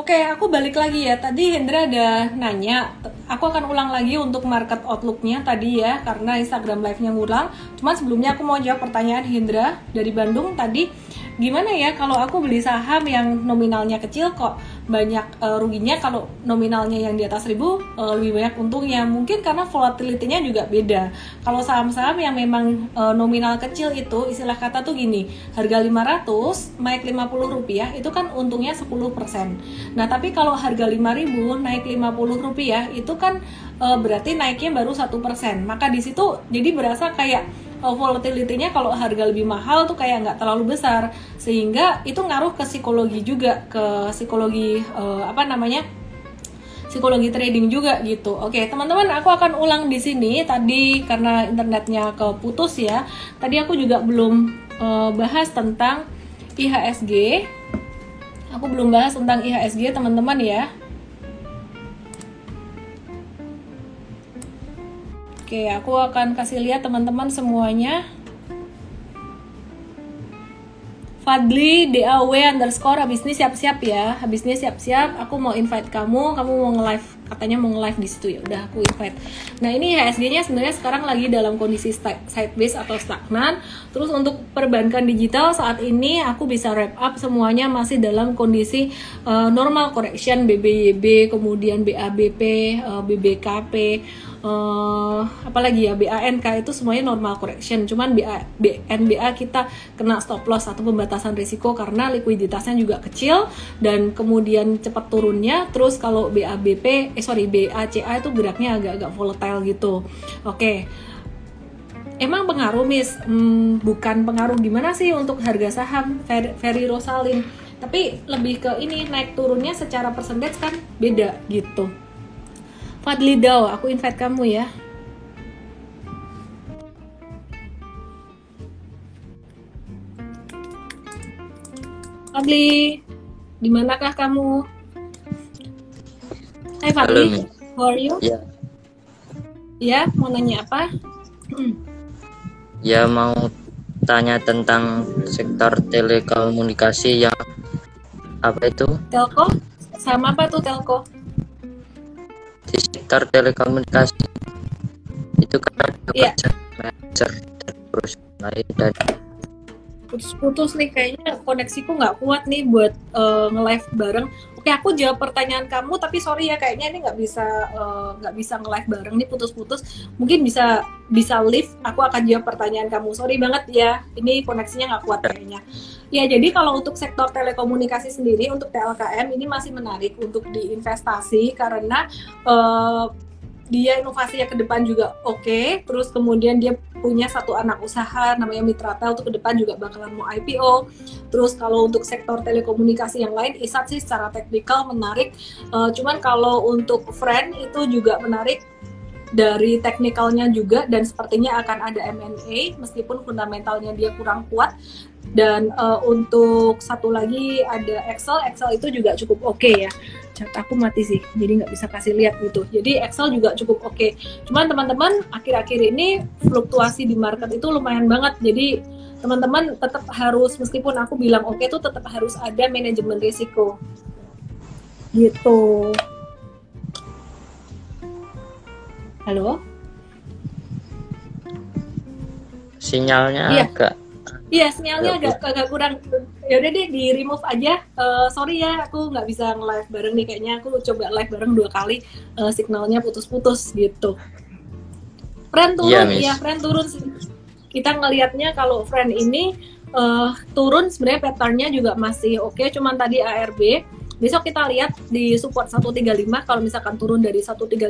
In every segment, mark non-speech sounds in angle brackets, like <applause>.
Oke, aku balik lagi ya. Tadi Hendra ada nanya, aku akan ulang lagi untuk market outlooknya tadi ya, karena Instagram live-nya ngulang. Cuman sebelumnya aku mau jawab pertanyaan Hendra dari Bandung tadi gimana ya kalau aku beli saham yang nominalnya kecil kok banyak uh, ruginya kalau nominalnya yang di atas 1000 uh, lebih banyak untungnya. Mungkin karena volatility-nya juga beda. Kalau saham-saham yang memang uh, nominal kecil itu istilah kata tuh gini harga 500 naik 50 rupiah itu kan untungnya 10% nah tapi kalau harga 5000 naik 50 rupiah itu kan uh, berarti naiknya baru satu persen. Maka di situ jadi berasa kayak volatility-nya kalau harga lebih mahal tuh kayak nggak terlalu besar sehingga itu ngaruh ke psikologi juga ke psikologi uh, apa namanya psikologi trading juga gitu. Oke, teman-teman, aku akan ulang di sini tadi karena internetnya keputus ya. Tadi aku juga belum uh, bahas tentang IHSG. Aku belum bahas tentang IHSG, teman-teman ya. Oke, aku akan kasih lihat teman-teman semuanya. Fadli DAW underscore habis ini siap-siap ya. Habis ini siap-siap aku mau invite kamu. Kamu mau nge-live katanya mau nge-live di situ. Ya udah aku invite. Nah ini HSG-nya sebenarnya sekarang lagi dalam kondisi sideways atau stagnan. Terus untuk perbankan digital saat ini aku bisa wrap up semuanya masih dalam kondisi uh, normal correction BBYB kemudian BABP uh, BBKP uh, apalagi ya BANK itu semuanya normal correction. Cuman BA, BNBA kita kena stop loss atau pembatasan risiko karena likuiditasnya juga kecil dan kemudian cepat turunnya. Terus kalau BABP eh sorry BACA itu geraknya agak-agak volatile gitu. Oke. Okay. Emang pengaruh Miss? Hmm, bukan pengaruh gimana sih untuk harga saham? Ferry Rosalin. Tapi lebih ke ini naik turunnya secara percentage kan beda gitu Fadli Dao, aku invite kamu ya. Fadli, di manakah kamu? Hai Fadli, how are you? Ya. Ya, mau nanya apa? Ya mau tanya tentang sektor telekomunikasi yang apa itu? Telco? Sama apa tuh telco? Sektor telekomunikasi itu kan ada yeah. manager terus lain dan putus-putus nih kayaknya koneksiku nggak kuat nih buat uh, nge-live bareng. Oke, aku jawab pertanyaan kamu tapi sorry ya kayaknya ini nggak bisa eh, nggak uh, bisa nge-live bareng nih putus-putus. Mungkin bisa bisa live. Aku akan jawab pertanyaan kamu. Sorry banget ya, ini koneksinya nggak kuat kayaknya. Ya, jadi kalau untuk sektor telekomunikasi sendiri untuk TLKM ini masih menarik untuk diinvestasi karena uh, dia inovasinya ke depan juga oke. Okay. terus kemudian dia punya satu anak usaha namanya Mitratel untuk ke depan juga bakalan mau IPO terus kalau untuk sektor telekomunikasi yang lain ISAT sih secara teknikal menarik. Uh, cuman kalau untuk friend itu juga menarik dari teknikalnya juga dan sepertinya akan ada M&A meskipun fundamentalnya dia kurang kuat. Dan uh, untuk satu lagi ada Excel. Excel itu juga cukup oke okay ya chat aku mati sih jadi nggak bisa kasih lihat gitu jadi Excel juga cukup oke okay. cuman teman-teman akhir-akhir ini fluktuasi di market itu lumayan banget jadi teman-teman tetap harus meskipun aku bilang oke okay, tuh tetap harus ada manajemen risiko gitu halo sinyalnya iya. agak Iya, sinyalnya agak agak kurang. Ya udah deh di remove aja. Uh, sorry ya, aku nggak bisa nge-live bareng nih kayaknya. Aku coba live bareng dua kali, uh, signalnya putus-putus gitu. Friend turun, iya, ya, friend turun. Kita ngelihatnya kalau friend ini uh, turun sebenarnya patternnya juga masih oke. Okay, cuman tadi ARB besok kita lihat di support 135 kalau misalkan turun dari 135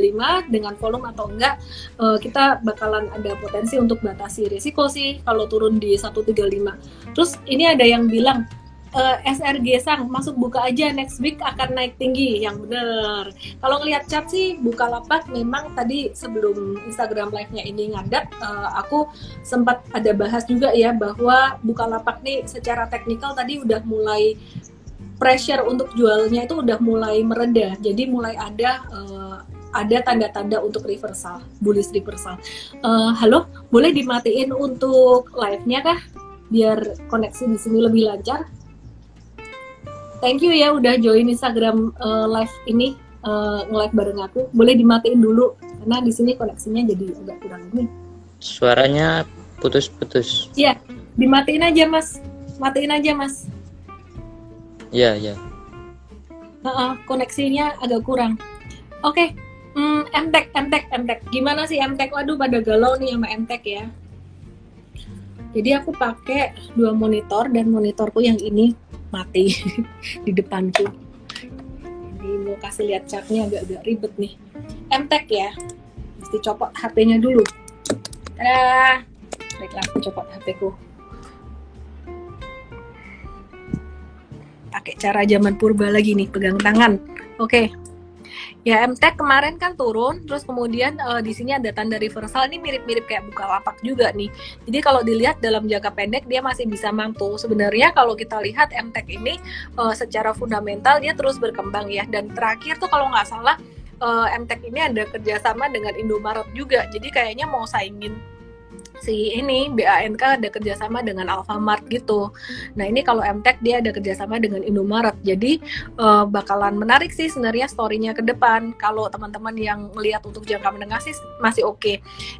dengan volume atau enggak uh, kita bakalan ada potensi untuk batasi risiko sih kalau turun di 135 terus ini ada yang bilang uh, eh, SRG sang masuk buka aja next week akan naik tinggi yang benar. Kalau ngelihat chat sih buka lapak memang tadi sebelum Instagram live-nya ini ngadat uh, aku sempat ada bahas juga ya bahwa buka lapak nih secara teknikal tadi udah mulai pressure untuk jualnya itu udah mulai mereda. Jadi mulai ada uh, ada tanda-tanda untuk reversal, bullish reversal. Uh, halo, boleh dimatiin untuk live-nya kah? Biar koneksi di sini lebih lancar. thank you ya udah join Instagram uh, live ini uh, nge-live bareng aku. Boleh dimatiin dulu karena di sini koneksinya jadi agak kurang nih. Suaranya putus-putus. Iya, dimatiin aja mas, matiin aja mas. Iya iya. Uh -uh, koneksinya agak kurang. Oke, okay. hmm, MTek, MTek, MTek. Gimana sih MTek? Waduh, pada galau nih sama MTek ya. Jadi aku pakai dua monitor dan monitorku yang ini mati <laughs> di depanku. Jadi mau kasih lihat chartnya agak-agak ribet nih. MTek ya, mesti copot HP-nya dulu. Tada! Baiklah, aku copot HP-ku. Pakai cara zaman purba lagi nih, pegang tangan. Oke. Okay. Ya MTech kemarin kan turun, terus kemudian uh, di sini ada tanda reversal ini mirip-mirip kayak buka lapak juga nih. Jadi kalau dilihat dalam jangka pendek dia masih bisa mampu. Sebenarnya kalau kita lihat MTech ini uh, secara fundamental dia terus berkembang ya. Dan terakhir tuh kalau nggak salah uh, MTech ini ada kerjasama dengan Indomaret juga. Jadi kayaknya mau saingin si ini BANK ada kerjasama dengan Alfamart gitu. Nah ini kalau MTech dia ada kerjasama dengan Indomaret. Jadi uh, bakalan menarik sih sebenarnya storynya ke depan. Kalau teman-teman yang melihat untuk jangka menengah sih masih oke. Okay.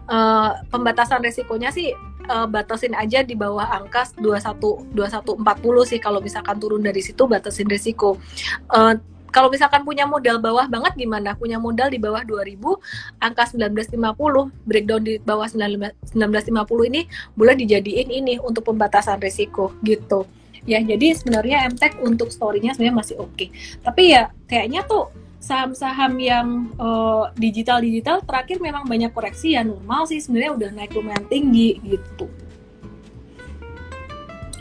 Uh, pembatasan resikonya sih uh, batasin aja di bawah angka 21 2140 sih kalau misalkan turun dari situ batasin resiko. Uh, kalau misalkan punya modal bawah banget gimana? Punya modal di bawah 2000, angka 1950, breakdown di bawah 1950 ini boleh dijadiin ini untuk pembatasan risiko gitu. Ya, jadi sebenarnya MTech untuk story-nya sebenarnya masih oke. Okay. Tapi ya kayaknya tuh saham-saham yang uh, digital-digital terakhir memang banyak koreksi ya normal sih sebenarnya udah naik lumayan tinggi gitu.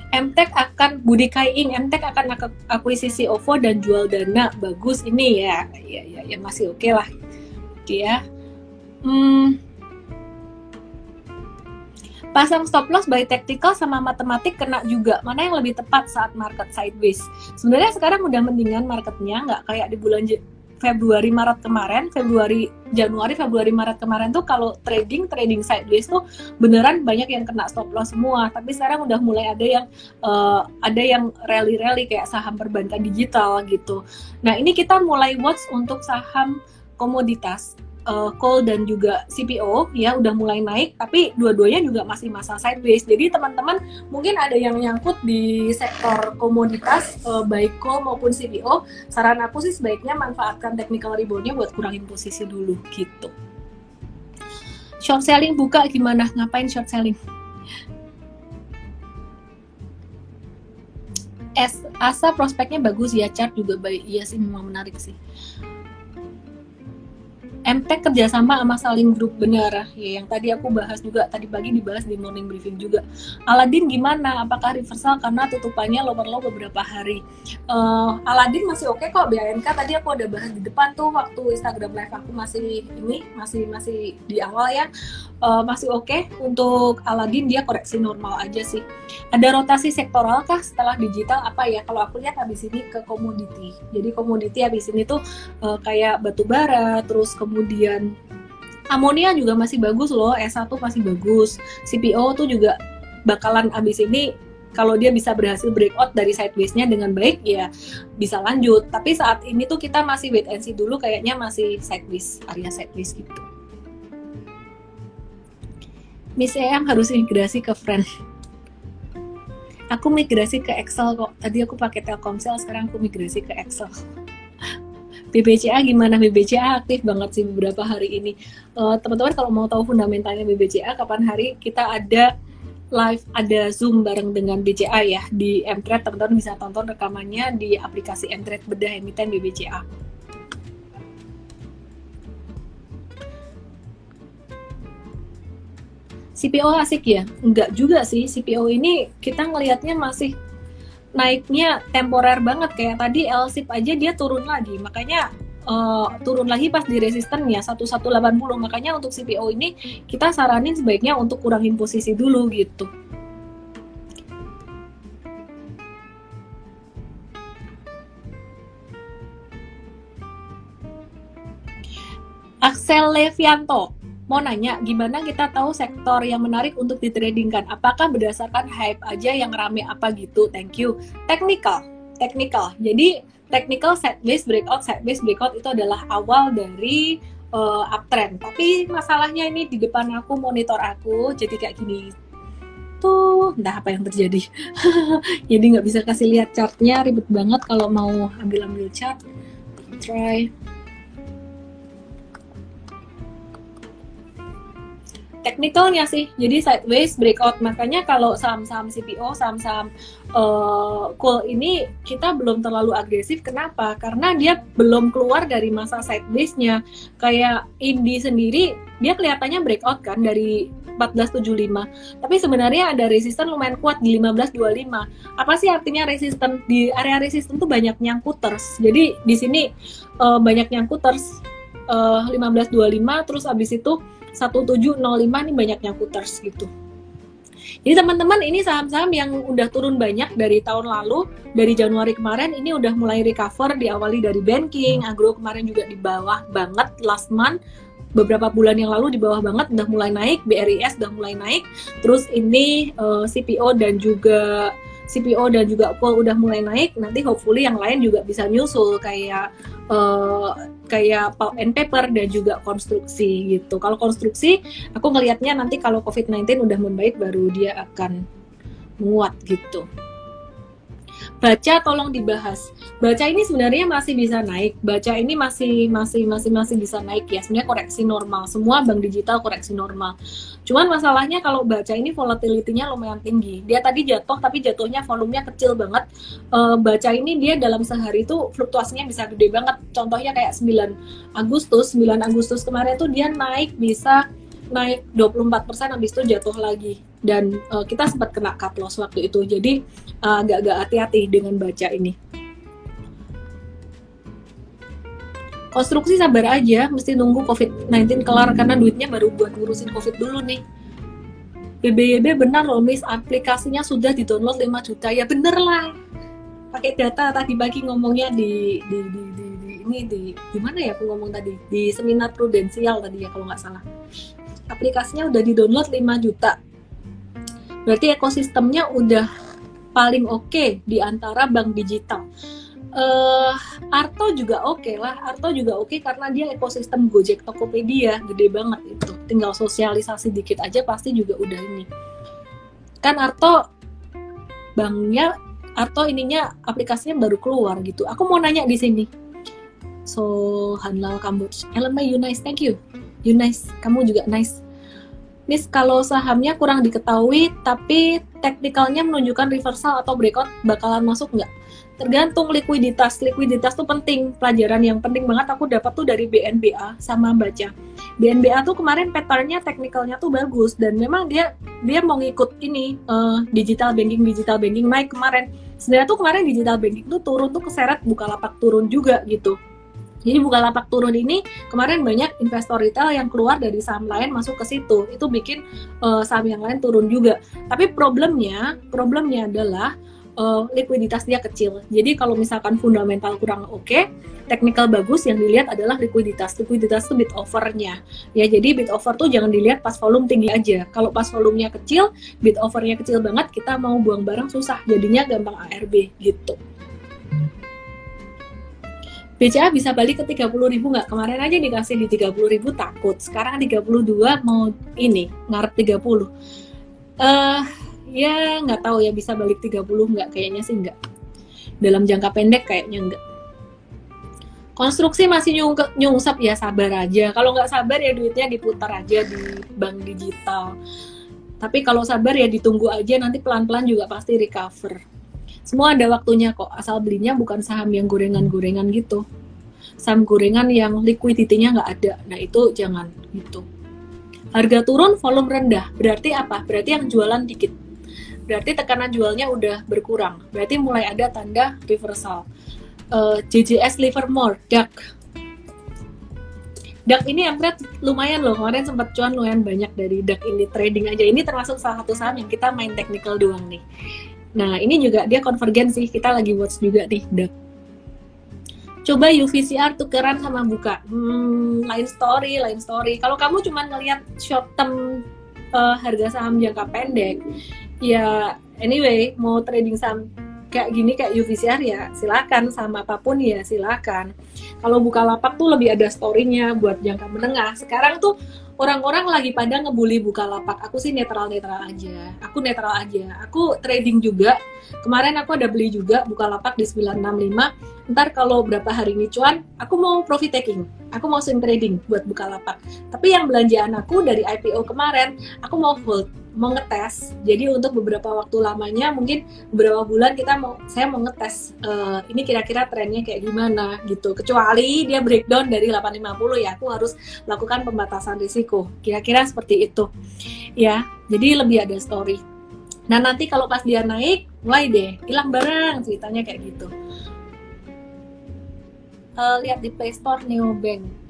MTech akan Budi Kaing, MTech akan akuisisi OVO dan jual dana. Bagus ini ya, ya, ya, ya masih oke okay lah, oke ya. Hmm, pasang stop loss by tactical sama matematik kena juga. Mana yang lebih tepat saat market sideways? Sebenarnya sekarang udah mendingan marketnya nggak kayak di bulan Februari Maret kemarin, Februari Januari Februari Maret kemarin tuh kalau trading trading sideways tuh beneran banyak yang kena stop loss semua. Tapi sekarang udah mulai ada yang uh, ada yang rally-rally kayak saham perbankan digital gitu. Nah, ini kita mulai watch untuk saham komoditas uh, coal dan juga CPO ya udah mulai naik tapi dua-duanya juga masih masa sideways. Jadi teman-teman mungkin ada yang nyangkut di sektor komoditas uh, baik coal maupun CPO saran aku sih sebaiknya manfaatkan technical reboundnya buat kurangin posisi dulu gitu. Short selling buka gimana? Ngapain short selling? Asa prospeknya bagus ya chart juga baik. Iya sih memang menarik sih MTech kerjasama sama saling grup benar. Ya yang tadi aku bahas juga tadi pagi dibahas di morning briefing juga. Aladin gimana? Apakah reversal karena tutupannya lower low beberapa hari? Uh, Aladin masih oke okay kok BANK tadi aku ada bahas di depan tuh waktu Instagram live aku masih ini masih masih di awal ya. Uh, masih oke okay. untuk Aladin dia koreksi normal aja sih. Ada rotasi sektoral kah setelah digital? Apa ya? Kalau aku lihat habis ini ke komoditi jadi komoditi habis ini tuh uh, kayak batu bara terus ke kemudian amonia juga masih bagus loh S1 masih bagus. CPO tuh juga bakalan abis ini kalau dia bisa berhasil breakout dari sideways-nya dengan baik ya bisa lanjut. Tapi saat ini tuh kita masih wait and see dulu kayaknya masih sideways area sideways gitu. Miss EM harus migrasi ke friend. Aku migrasi ke Excel kok. Tadi aku pakai Telkomsel sekarang aku migrasi ke Excel BBCA gimana? BBCA aktif banget sih beberapa hari ini. Eh, teman-teman kalau mau tahu fundamentalnya BBCA kapan hari kita ada live ada zoom bareng dengan BCA ya di Mtrade teman-teman bisa tonton rekamannya di aplikasi Mtrade bedah emiten BBCA CPO asik ya? Enggak juga sih, CPO ini kita ngelihatnya masih naiknya temporer banget. Kayak tadi LSIP aja dia turun lagi. Makanya uh, turun lagi pas di resistennya 1180 makanya untuk CPO ini kita saranin sebaiknya untuk kurangin posisi dulu gitu. Axel Levianto mau nanya gimana kita tahu sektor yang menarik untuk ditradingkan? Apakah berdasarkan hype aja yang rame apa gitu? Thank you. Technical. technical. Jadi technical sideways breakout, sideways breakout itu adalah awal dari uh, uptrend. Tapi masalahnya ini di depan aku monitor aku jadi kayak gini. Tuh, entah apa yang terjadi. <laughs> jadi nggak bisa kasih lihat chartnya, ribet banget kalau mau ambil-ambil chart. Try. Teknikalnya sih, jadi sideways breakout. Makanya kalau saham-saham CPO, saham-saham uh, cool ini kita belum terlalu agresif. Kenapa? Karena dia belum keluar dari masa sideways-nya. Kayak Indi sendiri, dia kelihatannya breakout kan dari 1475. Tapi sebenarnya ada resisten lumayan kuat di 1525. Apa sih artinya resisten? Di area resisten tuh banyak nyangkuters. Jadi di sini uh, banyak nyangkuters uh, 1525 terus abis itu 1705 nih banyak nyangkuters gitu. Jadi teman-teman ini saham-saham yang udah turun banyak dari tahun lalu, dari Januari kemarin ini udah mulai recover diawali dari banking, agro kemarin juga di bawah banget. Last month beberapa bulan yang lalu di bawah banget udah mulai naik, BRIS udah mulai naik, terus ini uh, eh, CPO dan juga CPO dan juga Pol udah mulai naik, nanti hopefully yang lain juga bisa nyusul kayak uh, kayak pulp and paper dan juga konstruksi gitu. Kalau konstruksi, aku ngelihatnya nanti kalau COVID-19 udah membaik baru dia akan menguat gitu baca tolong dibahas. Baca ini sebenarnya masih bisa naik. Baca ini masih masih masih masih bisa naik ya. Sebenarnya koreksi normal. Semua bank digital koreksi normal. Cuman masalahnya kalau baca ini volatility-nya lumayan tinggi. Dia tadi jatuh tapi jatuhnya volumenya kecil banget. Uh, baca ini dia dalam sehari itu fluktuasinya bisa gede banget. Contohnya kayak 9 Agustus, 9 Agustus kemarin tuh dia naik bisa naik 24% habis itu jatuh lagi. Dan uh, kita sempat kena cut loss waktu itu. Jadi uh, agak-agak hati-hati dengan baca ini. Konstruksi sabar aja mesti nunggu COVID-19 kelar karena duitnya baru buat ngurusin COVID dulu nih. BBYB benar loh Miss. Aplikasinya sudah di download 5 juta. Ya bener lah. Pakai data tadi pagi ngomongnya di di, di, di, di ini di di mana ya aku ngomong tadi? Di seminar prudensial tadi ya kalau nggak salah aplikasinya udah di download 5 juta. Berarti ekosistemnya udah paling oke okay di antara bank digital. Uh, Arto juga oke okay lah. Arto juga oke okay karena dia ekosistem Gojek Tokopedia gede banget itu. Tinggal sosialisasi dikit aja pasti juga udah ini. Kan Arto banknya Arto ininya aplikasinya baru keluar gitu. Aku mau nanya di sini. So Hanlal Kamboja. Elma you nice thank you you nice. Kamu juga nice. Miss kalau sahamnya kurang diketahui tapi teknikalnya menunjukkan reversal atau breakout bakalan masuk nggak? Tergantung likuiditas. Likuiditas tuh penting. Pelajaran yang penting banget aku dapat tuh dari BNBA sama baca BNBA tuh kemarin patternnya teknikalnya tuh bagus dan memang dia dia mau ngikut ini uh, digital banking digital banking naik kemarin. Sebenarnya tuh kemarin digital banking tuh turun tuh keseret buka lapak turun juga gitu jadi lapak turun ini kemarin banyak investor retail yang keluar dari saham lain masuk ke situ. Itu bikin uh, saham yang lain turun juga. Tapi problemnya, problemnya adalah uh, likuiditas dia kecil. Jadi kalau misalkan fundamental kurang oke, okay, technical bagus yang dilihat adalah likuiditas. Likuiditas itu bit overnya. Ya, jadi bit over tuh jangan dilihat pas volume tinggi aja. Kalau pas volumenya kecil, bit overnya kecil banget, kita mau buang barang susah. Jadinya gampang ARB gitu. BCA bisa balik ke 30 ribu nggak? Kemarin aja dikasih di 30 ribu takut. Sekarang 32 mau ini, ngarep 30. Eh, uh, ya nggak tahu ya bisa balik 30 nggak? Kayaknya sih nggak. Dalam jangka pendek kayaknya nggak. Konstruksi masih nyung nyungsep ya sabar aja. Kalau nggak sabar ya duitnya diputar aja di bank digital. Tapi kalau sabar ya ditunggu aja nanti pelan-pelan juga pasti recover semua ada waktunya kok. Asal belinya bukan saham yang gorengan-gorengan gitu. Saham gorengan yang liquidity-nya nggak ada. Nah itu jangan gitu. Harga turun volume rendah. Berarti apa? Berarti yang jualan dikit. Berarti tekanan jualnya udah berkurang. Berarti mulai ada tanda reversal. Uh, eh, JJS Livermore DAC DAC ini yang lumayan loh. Kemarin sempat cuan lumayan banyak dari DAC ini trading aja. Ini termasuk salah satu saham yang kita main technical doang nih Nah, ini juga dia konvergen sih. Kita lagi watch juga nih. Coba UVCR tukeran sama buka. Hmm, lain story, lain story. Kalau kamu cuma ngelihat short term uh, harga saham jangka pendek, ya anyway, mau trading saham kayak gini kayak UVCR ya silakan sama apa pun ya silakan kalau buka lapak tuh lebih ada storynya buat jangka menengah sekarang tuh orang-orang lagi pada ngebully buka lapak aku sih netral netral aja. Aku netral aja. Aku trading juga. Kemarin aku ada beli juga buka lapak di 965 ntar kalau berapa hari ini cuan aku mau profit taking. Aku mau swing trading buat buka lapak tapi yang belanjaan aku dari IPO kemarin aku mau hold mau ngetes. Jadi untuk beberapa waktu lamanya mungkin beberapa bulan kita mau saya mau ngetes uh, ini kira-kira trennya kayak gimana gitu. Kecuali dia breakdown dari 850 ya, aku harus lakukan pembatasan risiko. Kira-kira seperti itu. Ya, jadi lebih ada story. Nah, nanti kalau pas dia naik, mulai deh hilang barang ceritanya kayak gitu. Uh, lihat di Play Store Neobank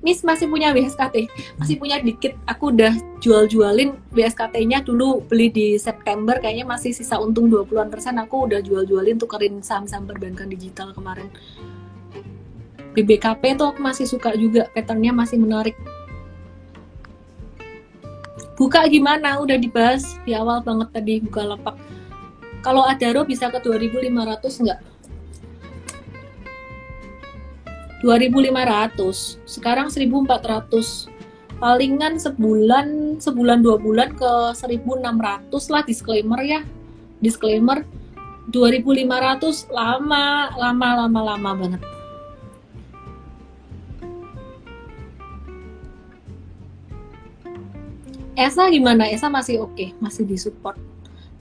Miss masih punya WSKT, masih punya dikit. Aku udah jual-jualin WSKT-nya dulu beli di September, kayaknya masih sisa untung 20-an persen. Aku udah jual-jualin tukerin saham-saham perbankan digital kemarin. BBKP tuh aku masih suka juga, patternnya masih menarik. Buka gimana? Udah dibahas di awal banget tadi buka lapak. Kalau Adaro bisa ke 2500 nggak? 2500 sekarang 1400 palingan sebulan sebulan dua bulan ke 1600 lah disclaimer ya disclaimer 2500 lama lama lama lama banget Esa gimana? Esa masih oke, okay, masih disupport.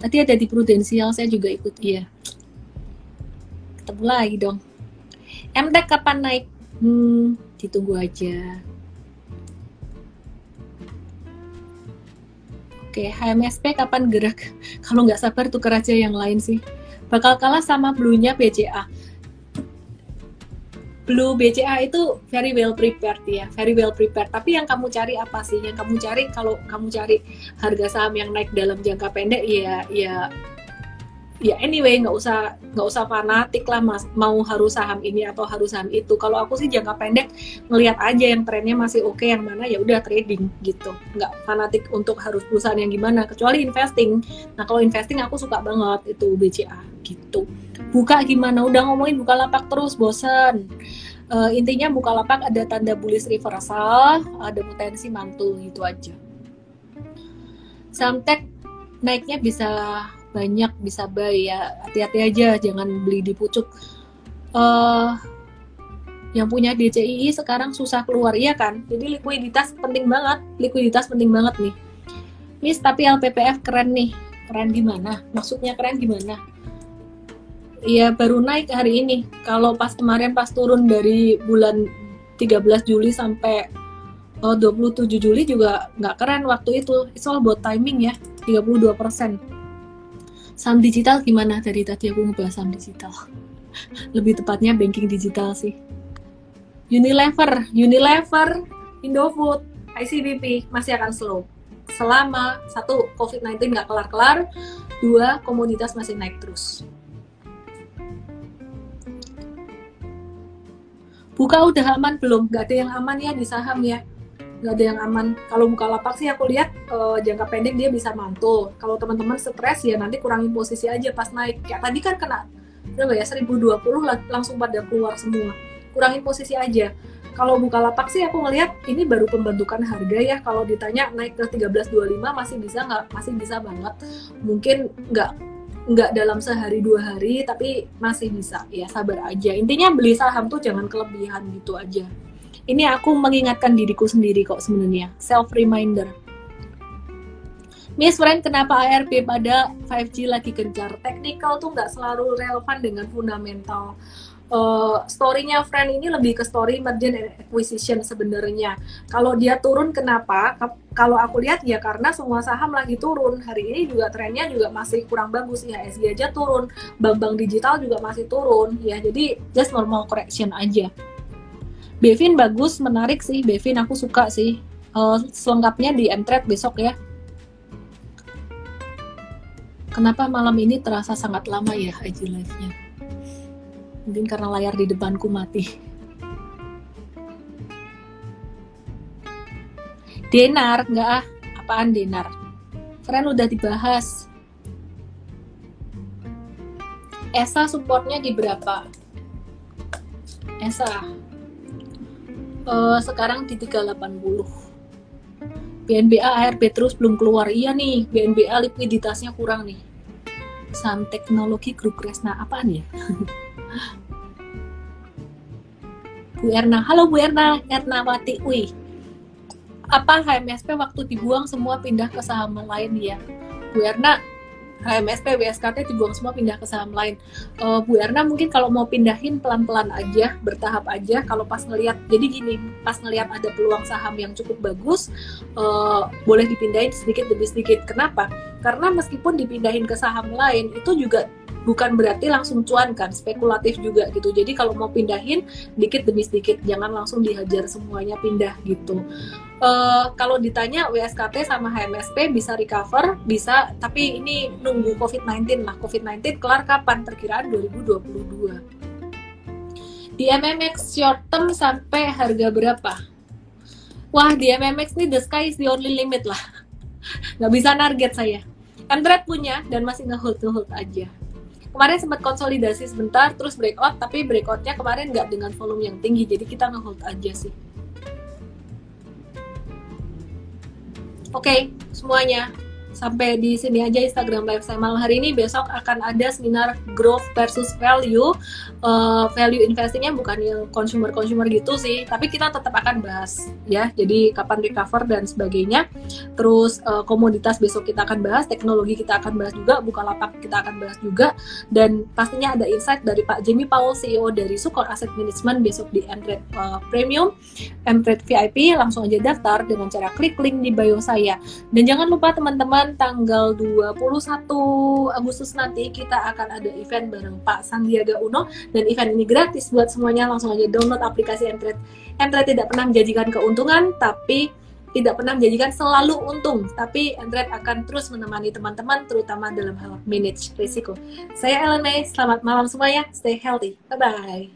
Tadi ada di prudensial saya juga ikut dia. Ketemu lagi dong. MTEK kapan naik? Hmm, ditunggu aja. Oke, HMSP kapan gerak? <laughs> Kalau nggak sabar tuker aja yang lain sih. Bakal kalah sama Blue-nya BCA. Blue BCA itu very well prepared ya, very well prepared. Tapi yang kamu cari apa sih? Yang kamu cari kalau kamu cari harga saham yang naik dalam jangka pendek ya ya ya anyway nggak usah nggak usah fanatik lah mas. Mau harus saham ini atau harus saham itu. Kalau aku sih jangka pendek ngelihat aja yang trennya masih oke okay, yang mana ya udah trading gitu. Nggak fanatik untuk harus perusahaan yang gimana kecuali investing. Nah kalau investing aku suka banget itu BCA gitu. Buka gimana? Udah ngomongin buka lapak terus bosen. Uh, intinya buka lapak ada tanda bullish reversal ada potensi mantul gitu aja. Samtek naiknya bisa banyak bisa buy ya. Hati-hati aja jangan beli di pucuk. Uh, yang punya DCII sekarang susah keluar iya kan? Jadi likuiditas penting banget likuiditas penting banget nih. Miss tapi LPPF keren nih. Keren gimana maksudnya keren gimana Iya baru naik hari ini. Kalau pas kemarin pas turun dari bulan 13 Juli sampai oh, 27 Juli juga nggak keren waktu itu. It's all about timing ya 32 persen saham digital gimana? Dari tadi aku ngebahas saham digital. Lebih tepatnya banking digital sih. Unilever Unilever Indofood ICBP masih akan slow. Selama satu COVID-19 nggak kelar-kelar dua komoditas masih naik terus. Buka udah aman belum? Nggak ada yang aman ya di saham ya nggak ada yang aman. Kalau buka lapak sih aku lihat uh, jangka pendek dia bisa mantul. Kalau teman-teman stres ya nanti kurangin posisi aja pas naik. Kayak tadi kan kena berapa ya 1020 langsung pada keluar semua. Kurangin posisi aja. Kalau buka lapak sih aku ngelihat ini baru pembentukan harga ya. Kalau ditanya naik ke 1325 masih bisa nggak? Masih bisa banget. Mungkin nggak nggak dalam sehari dua hari tapi masih bisa ya sabar aja intinya beli saham tuh jangan kelebihan gitu aja ini aku mengingatkan diriku sendiri kok sebenarnya self reminder Miss Friend, kenapa ARP pada 5G lagi gencar? Technical tuh nggak selalu relevan dengan fundamental. Uh, story-nya Friend ini lebih ke story merger and acquisition sebenarnya. Kalau dia turun kenapa? Kalau aku lihat ya karena semua saham lagi turun. Hari ini juga trennya juga masih kurang bagus. ya IHSG aja turun, bank-bank digital juga masih turun. Ya jadi just normal correction aja. Bevin bagus, menarik sih. Bevin aku suka sih. Uh, selengkapnya di Mtrade besok ya. Kenapa malam ini terasa sangat lama ya IG live-nya? Mungkin karena layar di depanku mati. Denar, enggak ah. Apaan Denar? Keren udah dibahas. ESA supportnya di berapa? ESA uh, sekarang di 380 BNBA ARB terus belum keluar. Iya nih BNBA likuiditasnya kurang nih. Saham teknologi grup Kresna apaan ya? <laughs> Bu Erna. Halo Bu Erna. Ernawati wih. Apa HMSP waktu dibuang semua pindah ke saham lain ya? Bu Erna HMSP, WSKT dibuang semua pindah ke saham lain. Uh, Bu Erna mungkin kalau mau pindahin pelan-pelan aja, bertahap aja. Kalau pas ngelihat, jadi gini, pas ngelihat ada peluang saham yang cukup bagus, uh, boleh dipindahin sedikit demi sedikit. Kenapa? Karena meskipun dipindahin ke saham lain, itu juga bukan berarti langsung cuan kan spekulatif juga gitu. Jadi kalau mau pindahin dikit demi sedikit. Jangan langsung dihajar semuanya pindah gitu. Uh, kalau ditanya WSKT sama HMSP bisa recover bisa. Tapi ini nunggu COVID-19 lah. COVID-19 kelar kapan? Perkiraan 2022 di MMX short term sampai harga berapa? Wah di MMX ini the sky is the only limit lah. <laughs> Nggak bisa target saya. Android punya dan masih nge-hold hold aja kemarin sempat konsolidasi sebentar terus breakout tapi breakoutnya kemarin nggak dengan volume yang tinggi jadi kita ngehold aja sih. Oke okay, semuanya. Sampai di sini aja Instagram live saya malam hari ini. Besok akan ada seminar growth versus value uh, value investingnya bukan yang consumer consumer gitu sih tapi kita tetap akan bahas ya. Jadi kapan recover dan sebagainya. Terus uh, komoditas besok kita akan bahas teknologi kita akan bahas juga buka lapak kita akan bahas juga. Dan pastinya ada insight dari Pak Jamie Powell CEO dari Sukor Asset Management besok di Mtrade uh, Premium. Mtrade VIP langsung aja daftar dengan cara klik link di bio saya. Dan jangan lupa teman-teman tanggal 21 Agustus nanti kita akan ada event bareng Pak Sandiaga Uno dan event ini gratis buat semuanya langsung aja download aplikasi Entret. Entret tidak pernah menjanjikan keuntungan tapi tidak pernah menjanjikan selalu untung, tapi Entret akan terus menemani teman-teman terutama dalam hal manage risiko. Saya Ellen May, selamat malam semuanya, stay healthy, bye-bye.